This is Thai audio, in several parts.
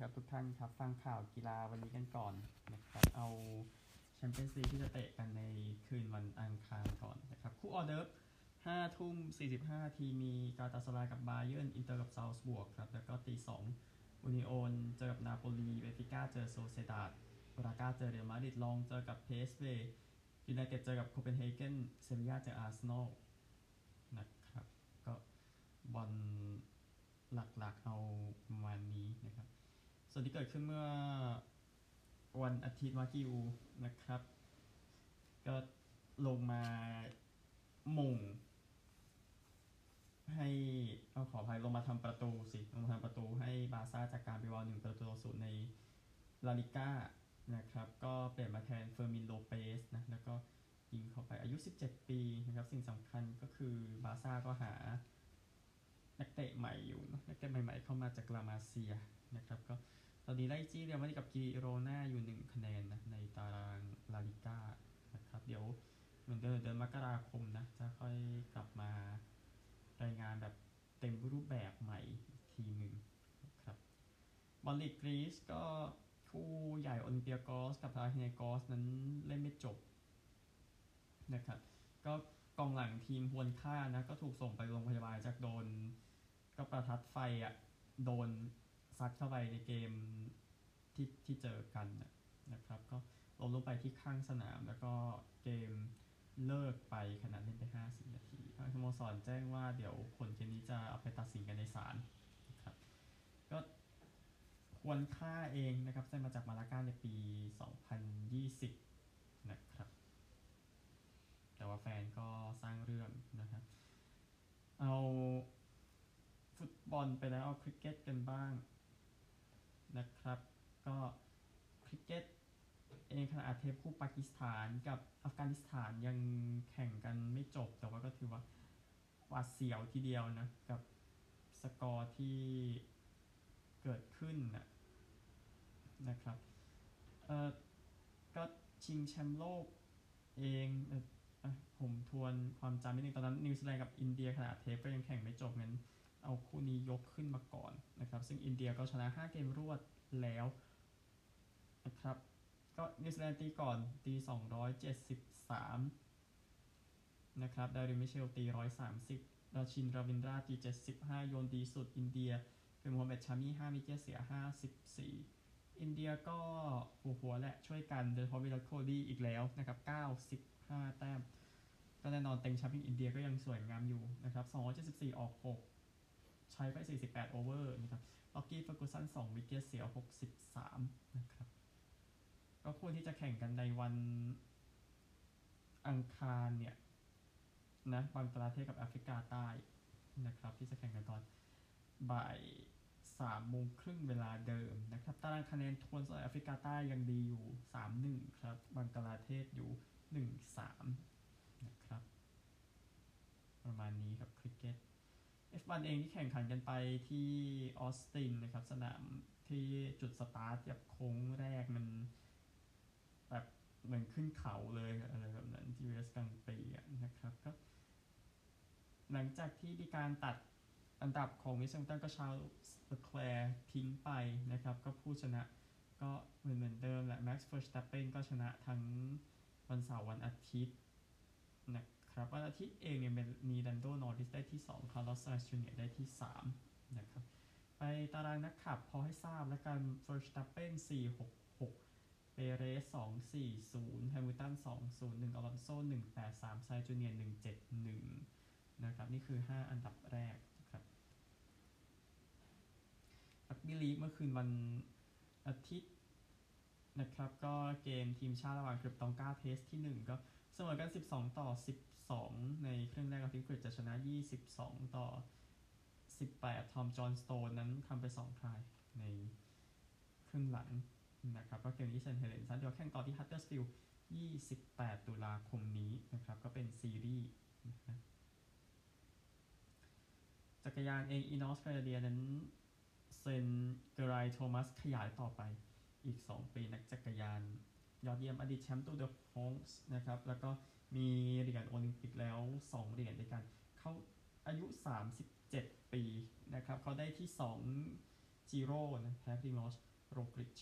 ครับทุกท่านครับ ฟังข่าวกีฬาวันนี้กันก่อนนะครับเอาแชมเปี้ยนส์ลีกที่จะเตะกันในคืนวันอังคารก่อนนะครับ คู่ออเดิร์ฟ5ทุ่ม45ทีมีกาลาตาซารายกับบาเยิร์นอินเตอร์กับซัลซ์บวร์กครับ แล้วก็ตี2อูนิโอนเจอกับนาโปลีเบนฟิก้าเจอโซเซียดาดบราก้าเจอเรอัลมาดริดล็องส์เจอกับพีเอสวียูไนเต็ดเจอกับโคเปนเฮเกนเซบียาเจออาร์เซนอลนะครับ ก็บอลหลักๆเอาประมาณนี้นะครับ ส่วนที่เกิดขึ้นเมื่อวันอาทิตย์วากิวนะครับ ก็ลงมาหม่ง ให้เอาขออภัยลงมาทำประตูสิ ลงมาทำประตูให้บาซ่าจากการไปวอลหนึ่งประตูต่อศูนย์ในลาลิก้านะครับ ก็เปลี่ยนมาแทนเฟอร์มินโลเปสนะ แล้วก็ยิงเข้าไปอายุ 17 ปีนะครับ สิ่งสำคัญก็คือบาซ่าก็หา นักเตะใหม่อยู่นะนักเตะใหม่ๆเข้ามาจากลามาเซียนะครับก็ ตอนนี้ไล่จี้เรียลมาดริดกับกิโรนาอยู่1คะแนนนะในตารางลาลิก้านะครับ เดี๋ยวเหมือนเดิมเดือนมกราคมนะ จะค่อยกลับมารายงานแบบเต็มรูปแบบใหม่อีกทีหนึ่งนะครับบอลลีกกรีซก็คู่ใหญ่โอลิมเปียกอสกับพาฮิเนกอสนั้นเล่นไม่จบนะครับ ก็กองหลังทีมฮวนค่านะ ก็ถูกส่งไปโรงพยาบาลจากโดน ก็ประทัดไฟอะ่ะ โดน ซัดเข้าไปในเกมที่ที่เจอกันนะครับ ก็ลงลงไปที่ข้างสนาม แล้วก็เกมเลิกไปขณะเล่นไป 50 นาทีทางสโมสรแจ้งว่าเดี๋ยวผลเกมนี้จะเอาไปตัดสินกันในศาลนะครับก็ควรค่าเองนะครับได้มาจากมาลาก้าในปี 2020 นะครับ แต่ว่าแฟนก็สร้างเรื่องนะครับ เอาฟุตบอลไปแล้วเอาคริกเก็ตกันบ้าง นะครับ ก็คริกเก็ตเองขณะเทปคู่ปากีสถานกับอัฟกานิสถานยังแข่งกันไม่จบ แต่ว่าก็ถือว่าหวาดเสียวทีเดียวนะ กับสกอร์ที่เกิดขึ้นนะนะครับเออก็ชิงแชมป์โลกเองเออผมทวนความจำนิดนึงตอนนั้นนิวซีแลนด์กับอินเดียขณะเทปก็ยังแข่งไม่จบงั้น เอาคู่นี้ยกขึ้นมาก่อนนะครับ ซึ่งอินเดียก็ชนะ 5 เกมรวดแล้วนะครับก็นิวซีแลนด์ตีก่อนตี 273 นะครับ ดาริมิเชลตี 130 ราชินราวินดราตี 75 โยนดีสุดอินเดีย เป็นโมฮัมเหม็ดชามี5มิเกเสีย 54 อินเดียก็หัวหัวแหละช่วยกันโดยเฉพาะวิรัตโคห์ลีอีกแล้วนะครับ 95 แต้ม ก็แน่นอนเต็งแชมป์อินเดียก็ยังสวยงามอยู่นะครับ 274 ออก 6 ใช้ไป 48 over นะครับล็อกกี้เฟอร์กูสัน2 wicket เสีย 63 นะครับ ก็ควรที่จะแข่งกันในวันอังคารเนี่ยนะบังกลาเทศกับแอฟริกาใต้นะครับ ที่จะแข่งกันตอนบ่ายสามโมงครึ่งเวลาเดิมนะครับตารางคะแนนทวนสำหรับแอฟริกาใต้ยังดีอยู่ 3-1 ครับ บังกลาเทศอยู่ 1-3 นะครับ ประมาณนี้ครับคริกเก็ต F1 เองที่แข่งขันกันไปที่ออสตินนะครับสนามที่จุดสตาร์ทแบบโค้งแรกมันแบบเหมือนขึ้นเขาเลยอะไรแบบนั้นที่เวสกังปีนะครับก็หลังจากที่มีการตัดอันดับของวิสตันก็ชาวสแควร์ทิ้งไปนะครับ ก็ผู้ชนะก็เหมือนเหมือนเดิมแหละแม็กซ์เฟอร์สตัปเปนก็ชนะทั้งวันเสาร์วันอาทิตย์นะ ครับวันอาทิตย์เองเนี่ยมีดันโดนอริสได้ที่ 2 คาร์ลอส ไซนซ์จูเนียร์ได้ที่ 3 นะครับ ไปตารางนักขับพอให้ทราบแล้วกันเฟอร์สตัปเปน466 เปเรส 240 แฮมิลตัน 201 อลอนโซ183 ไซจูเนีย171 นะครับ นี่คือ 5 อันดับแรกนะครับรักบี้ลีกเมื่อคืนวันอาทิตย์นะครับ ก็เกมทีมชาติระหว่างอังกฤษกับตองกา test ที่ 1 ก็ เสมอกัน 12 ต่อ 12 ในครึ่งแรกกับทีมกรีจะชนะ 22 ต่อ 18 ทอม จอห์นสโตนนั้นทำไป 2 ทรายในครึ่งหลังนะครับก็เกมนี้เซนเฮเลนซันเดียวแข่งต่อที่ฮัตเตอร์สฟิลด์28 ตุลาคมนี้นะครับ ก็เป็นซีรีส์นะจักรยานเองอีนอสเตรเลียนั้นเซนเกรายโทมัสขยายต่อไปอีก 2 ปีนักจักรยาน ยอดเยี่ยมอดีตแชมป์ตูร์เดอฟรองซ์นะครับ แล้วก็มีเหรียญโอลิมปิกแล้ว 2 เหรียญด้วยกัน เขาอายุ 37 ปีนะครับ เขาได้ที่ 2 จิโร่นะแพ้พรีมอซโรกลิช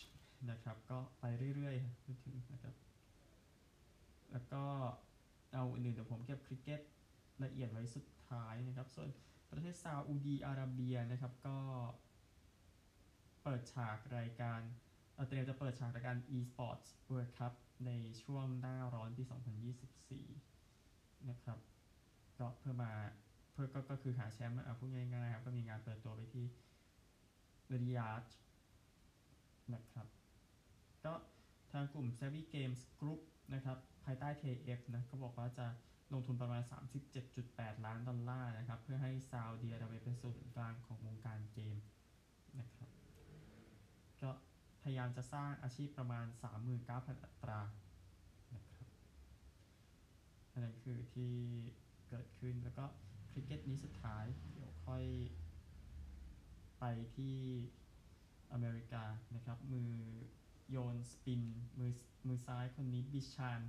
นะครับ ก็ไปเรื่อยๆถึงนะครับ แล้วก็เอาอื่นๆเดี๋ยวผมเก็บคริกเก็ตละเอียดไว้สุดท้ายนะครับ ส่วนประเทศซาอุดีอาระเบียนะครับก็เปิดฉากรายการ เอ่อเตรียมจะเปิดฉากรายการ e-sports World Cup ในช่วงหน้าร้อนปี 2024 นะครับ ก็เพื่อมาเพื่อก็ก็คือหาแชมป์เอาพูดง่ายๆครับก็มีงานเปิดตัวไปที่ริยาดนะครับ ก็ทางกลุ่ม Savvy Games Group นะครับ ภายใต้ KF นะก็บอกว่าจะลงทุนประมาณ 37.8 ล้านดอลลาร์นะครับ เพื่อให้ซาอุดิอาระเบียเป็นศูนย์กลางของวงการเกมนะครับ พยายามจะสร้างอาชีพประมาณ 39,000 อัตรานะครับอันนั้นคือที่เกิดขึ้นแล้วก็คริกเก็ตนี้สุดท้าย เดี๋ยวค่อยไปที่อเมริกานะครับ มือโยนสปิน มือมือซ้ายคนนี้บิชาน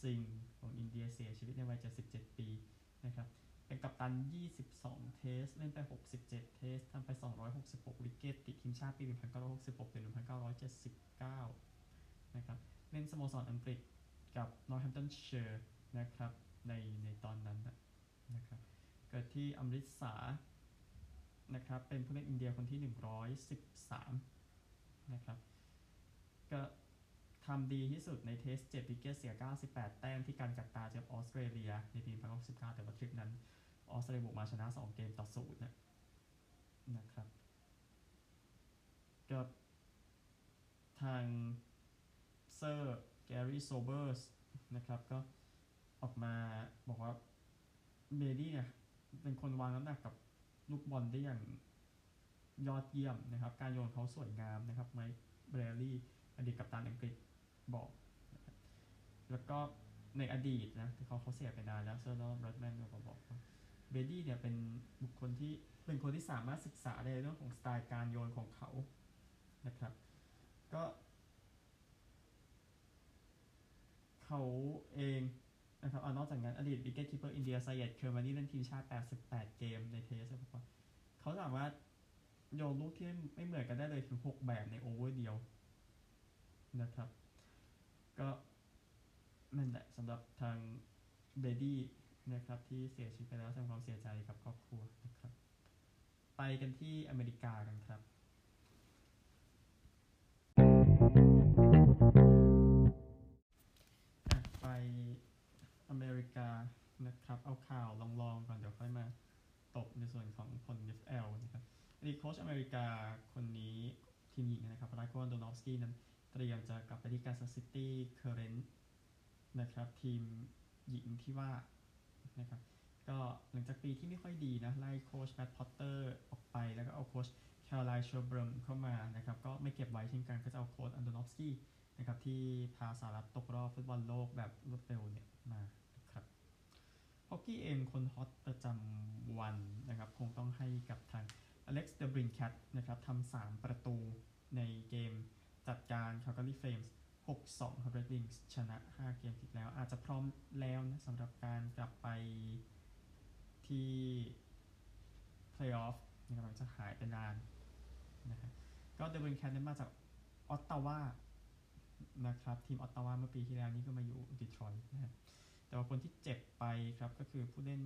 ซิงของอินเดียเสียชีวิตในวัย77ปีนะครับ เป็นกัปตัน 22 Test เล่นไป 67 Test ทำไป 266 wicket ติดทีมชาติปี 1966 ถึง 1979 นะครับ เล่นสโมสรอังกฤษกับ Northamptonshire นะครับ ในในตอนนั้นนะครับ เกิดที่อมริตสาร์ นะครับ เป็นผู้เล่นอินเดียคนที่ 113 นะครับ ก็ ทำดีที่สุดใน Test 7 wicket เสีย 98 แต้มที่กัลกัตตาเจอออสเตรเลีย ในปี1969แต่ว่าทริปนั้นออสเตรเลียบุกมาชนะ 2 เกมต่อศูนย์นะครับก็ทางเซอร์แกรี่โซเบอร์สนะครับก็ออกมาบอกว่าเบดี้เนี่ยเป็นคนวางน้ำหนักกับลูกบอลได้อย่างยอดเยี่ยมนะครับ การโยนเขาสวยงามนะครับไมค์เบรียร์ลีย์อดีตกัปตันอังกฤษ บอกนะครับแล้วก็ในอดีตนะที่เขาเขาเสียไปนานแล้วเซอร์ดอนแบรดแมนก็บอกว่าเบดี้เนี่ยเป็นบุคคลที่เป็นคนที่สามารถศึกษาในเรื่องของสไตล์การโยนของเขานะครับ ก็เขาเองนะครับเอานอกจากนั้นอดีต wicket keeper อินเดียไซเยดเคอร์มานี่เล่นทีมชาติ 88 เกมใน Test บอกว่าเขาสามารถโยนลูกที่ไม่เหมือนกันได้เลยถึง 6 แบบในโอเวอร์เดียวนะครับ ก็นั่นแหละสำหรับทางเบดี้นะครับที่เสียชีวิตไปแล้วแสดงความเสียใจกับครอบครัวนะครับ ไปกันที่อเมริกากันครับไปอเมริกานะครับ เอาข่าวรองๆก่อนเดี๋ยวค่อยมาตบในส่วนของผล NFL นะครับอดีตโค้ชอเมริกาคนนี้ทีมหญิงนะครับวลัตโกอันโดนอฟสกี้นั้น เตรียมจะกลับไปที่แคนซัสซิตี้เคอร์เรนต์นะครับ ทีมหญิงที่ว่านะครับก็หลังจากปีที่ไม่ค่อยดีนะ ไล่โค้ชแมตต์พอตเตอร์ออกไปแล้วก็เอาโค้ชแคโรไลน์เชอร์บรมเข้ามานะครับ ก็ไม่เก็บไว้เช่นกันก็จะเอาโค้ชอันโดนอฟสกี้นะครับ ที่พาสหรัฐตกรอบฟุตบอลโลกแบบรวดเร็วเนี่ยมาครับฮอกกี้เองคนฮอตประจำวันนะครับ คงต้องให้กับทางอเล็กซ์เดบรินแคทนะครับทำสามประตูในเกม จัดการ Calgary Flames 6-2 ครับ Red Wings ชนะ 5 เกมติดแล้ว อาจจะพร้อมแล้วนะสำหรับการกลับไปที่ Playoff นะครับหลังจากหายไปนานนะครับก็เดวินแคนนั้นมาจากออตตาวานะครับ ทีมออตตาวาเมื่อปีที่แล้วนี่ก็มาอยู่ดีทรอยต์นะครับแต่ว่าคนที่เจ็บไปครับก็คือผู้เล่น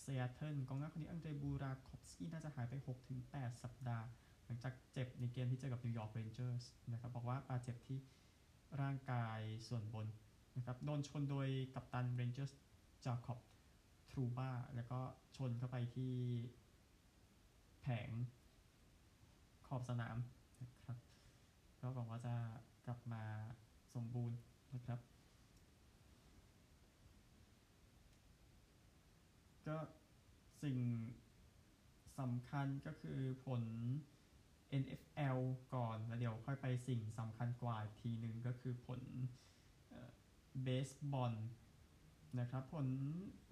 ซีแอตเทิลกองหน้าคนนี้อังเดรบูราคอฟสกี้น่าจะหายไป 6-8 สัปดาห์ หลังจากเจ็บในเกมที่เจอกับนิวยอร์กเรนเจอร์สนะครับบอกว่าบาดเจ็บที่ร่างกายส่วนบนนะครับโดนชนโดยกัปตันเรนเจอร์สจาคอบทรูบาแล้วก็ชนเข้าไปที่แผงขอบสนามนะครับ ก็หวังว่าจะกลับมาสมบูรณ์นะครับ ก็สิ่งสำคัญก็คือผล NFL ก่อน แล้วเดี๋ยวค่อยไปสิ่งสำคัญกว่าอีกทีหนึ่งก็คือผลเบสบอลนะครับ ผล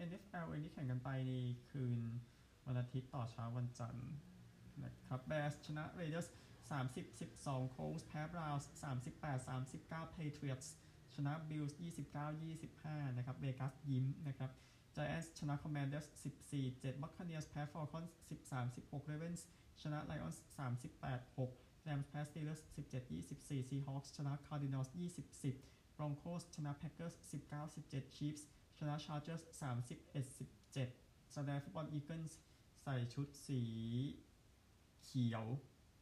NFL เองที่แข่งกันไปในคืนวันอาทิตย์ต่อเช้าวันจันทร์นะครับ Bears ชนะ Raiders 30 12 Colts แพ้ Browns 38 39 Patriots ชนะ Bills 29 25 นะครับเวกัสยิ้มนะครับ Giants ชนะ Commanders 14 7 Buccaneers แพ้ Falcons 13 16 Ravens ชนะ Lions 38 6 Rams แพ้ Steelers 17 24 Seahawks ชนะ Cardinals 20 10 Broncos ชนะ Packers 19 17 Chiefs ชนะ Chargers 31 17 Sunday Football Eagles ใส่ชุดสีเขียว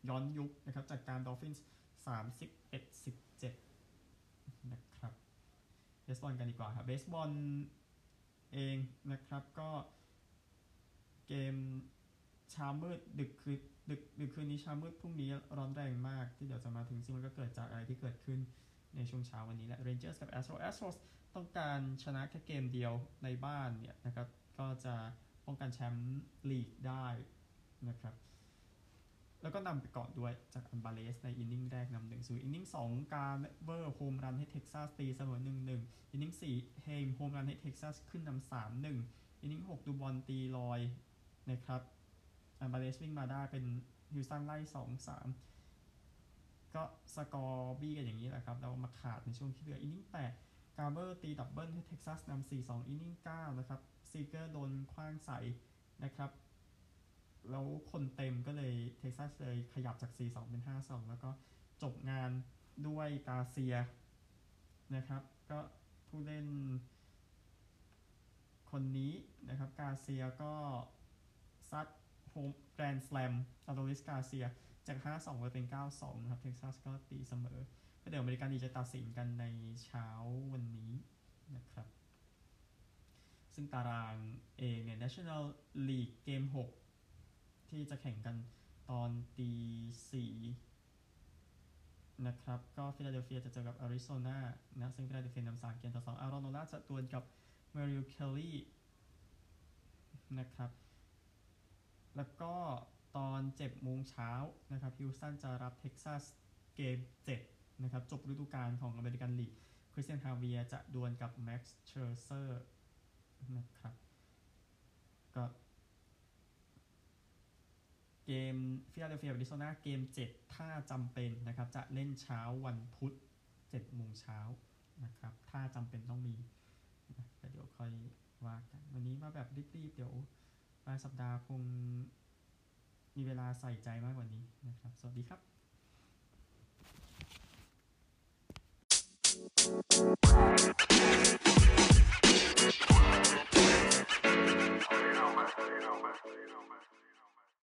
ย้อนยุคนะครับจากการ Dolphins 31 17 นะครับเบสบอลกันดีกว่าครับเบสบอล เองนะครับก็เกมเช้ามืดดึกคืนดึกดึกคืนนี้เช้ามืดพรุ่งนี้ร้อนแรงมากที่เดี๋ยวจะมาถึงซึ่งมันก็เกิดจากอะไรที่เกิดขึ้นในช่วงเช้าวันนี้แหละ Rangers กับ Astros Astros ต้องการชนะแค่เกมเดียวในบ้านเนี่ยนะครับก็จะป้องกันแชมป์ลีกได้นะครับ แล้วก็นำไปก่อนด้วยจากอัลวาเรซใน inning แรกนำหนึ่งศูนย์ inning สองการ์เวอร์ home run ให้เท็กซัสตีเสมอหนึ่งหนึ่ง inning สี่ไฮม์ home run ให้เท็กซัสขึ้นนำสามหนึ่ง inning หกดูบอนตีลอยนะครับอัลวาเรซวิ่งมาได้เป็นฮิวสตันไล่สองสามก็สกอร์บี้กันอย่างนี้แหละครับแล้วมาขาดในช่วงที่เหลือ inning แปดการ์เวอร์ตี double ให้เท็กซัสนำสี่สอง inning เก้านะครับซีเกอร์โดนขว้างใส่นะครับ แล้วคนเต็มก็เลยเท็กซัสเลยขยับจาก 4-2 เป็น 5-2 แล้วก็จบงานด้วยการ์เซียนะครับ ก็ผู้เล่นคนนี้นะครับ การ์เซียก็ซัด home grand slam อาโดลิสการ์เซียจาก 5-2ไปเป็น 9-2 นะครับ เท็กซัสก็ตีเสมอก็เดี๋ยวอเมริกันลีกจะตัดสินกันในเช้าวันนี้นะครับ ซึ่งตารางเองเนี่ย National League เกม 6 ที่จะแข่งกันตอนตีสี่นะครับ ก็ฟิลาเดลเฟียจะเจอกับอาริโซนานะซึ่งฟิลาเดลเฟียนำสามเกมต่อสองอารอนโนล่าจะดวลกับเมริลเคลลี่นะครับ แล้วก็ตอน7โมงเช้านะครับฮิวสตันจะรับเท็กซัสเกม7นะครับ จบฤดูกาลของอเมริกันลีกคริสเตียนฮาเวียจะดวลกับแม็กซ์เชอร์เซอร์นะครับ ก็ เกมฟิลาเดลเฟียอาริโซนาเกม 7 ถ้าจำเป็นนะครับ จะเล่นเช้าวันพุธ7โมงเช้านะครับ ถ้าจำเป็นต้องมีนะแต่เดี๋ยวค่อยว่ากัน วันนี้มาแบบรีบๆ เดี๋ยวปลายสัปดาห์คงมีเวลาใส่ใจมากกว่านี้นะครับ สวัสดีครับ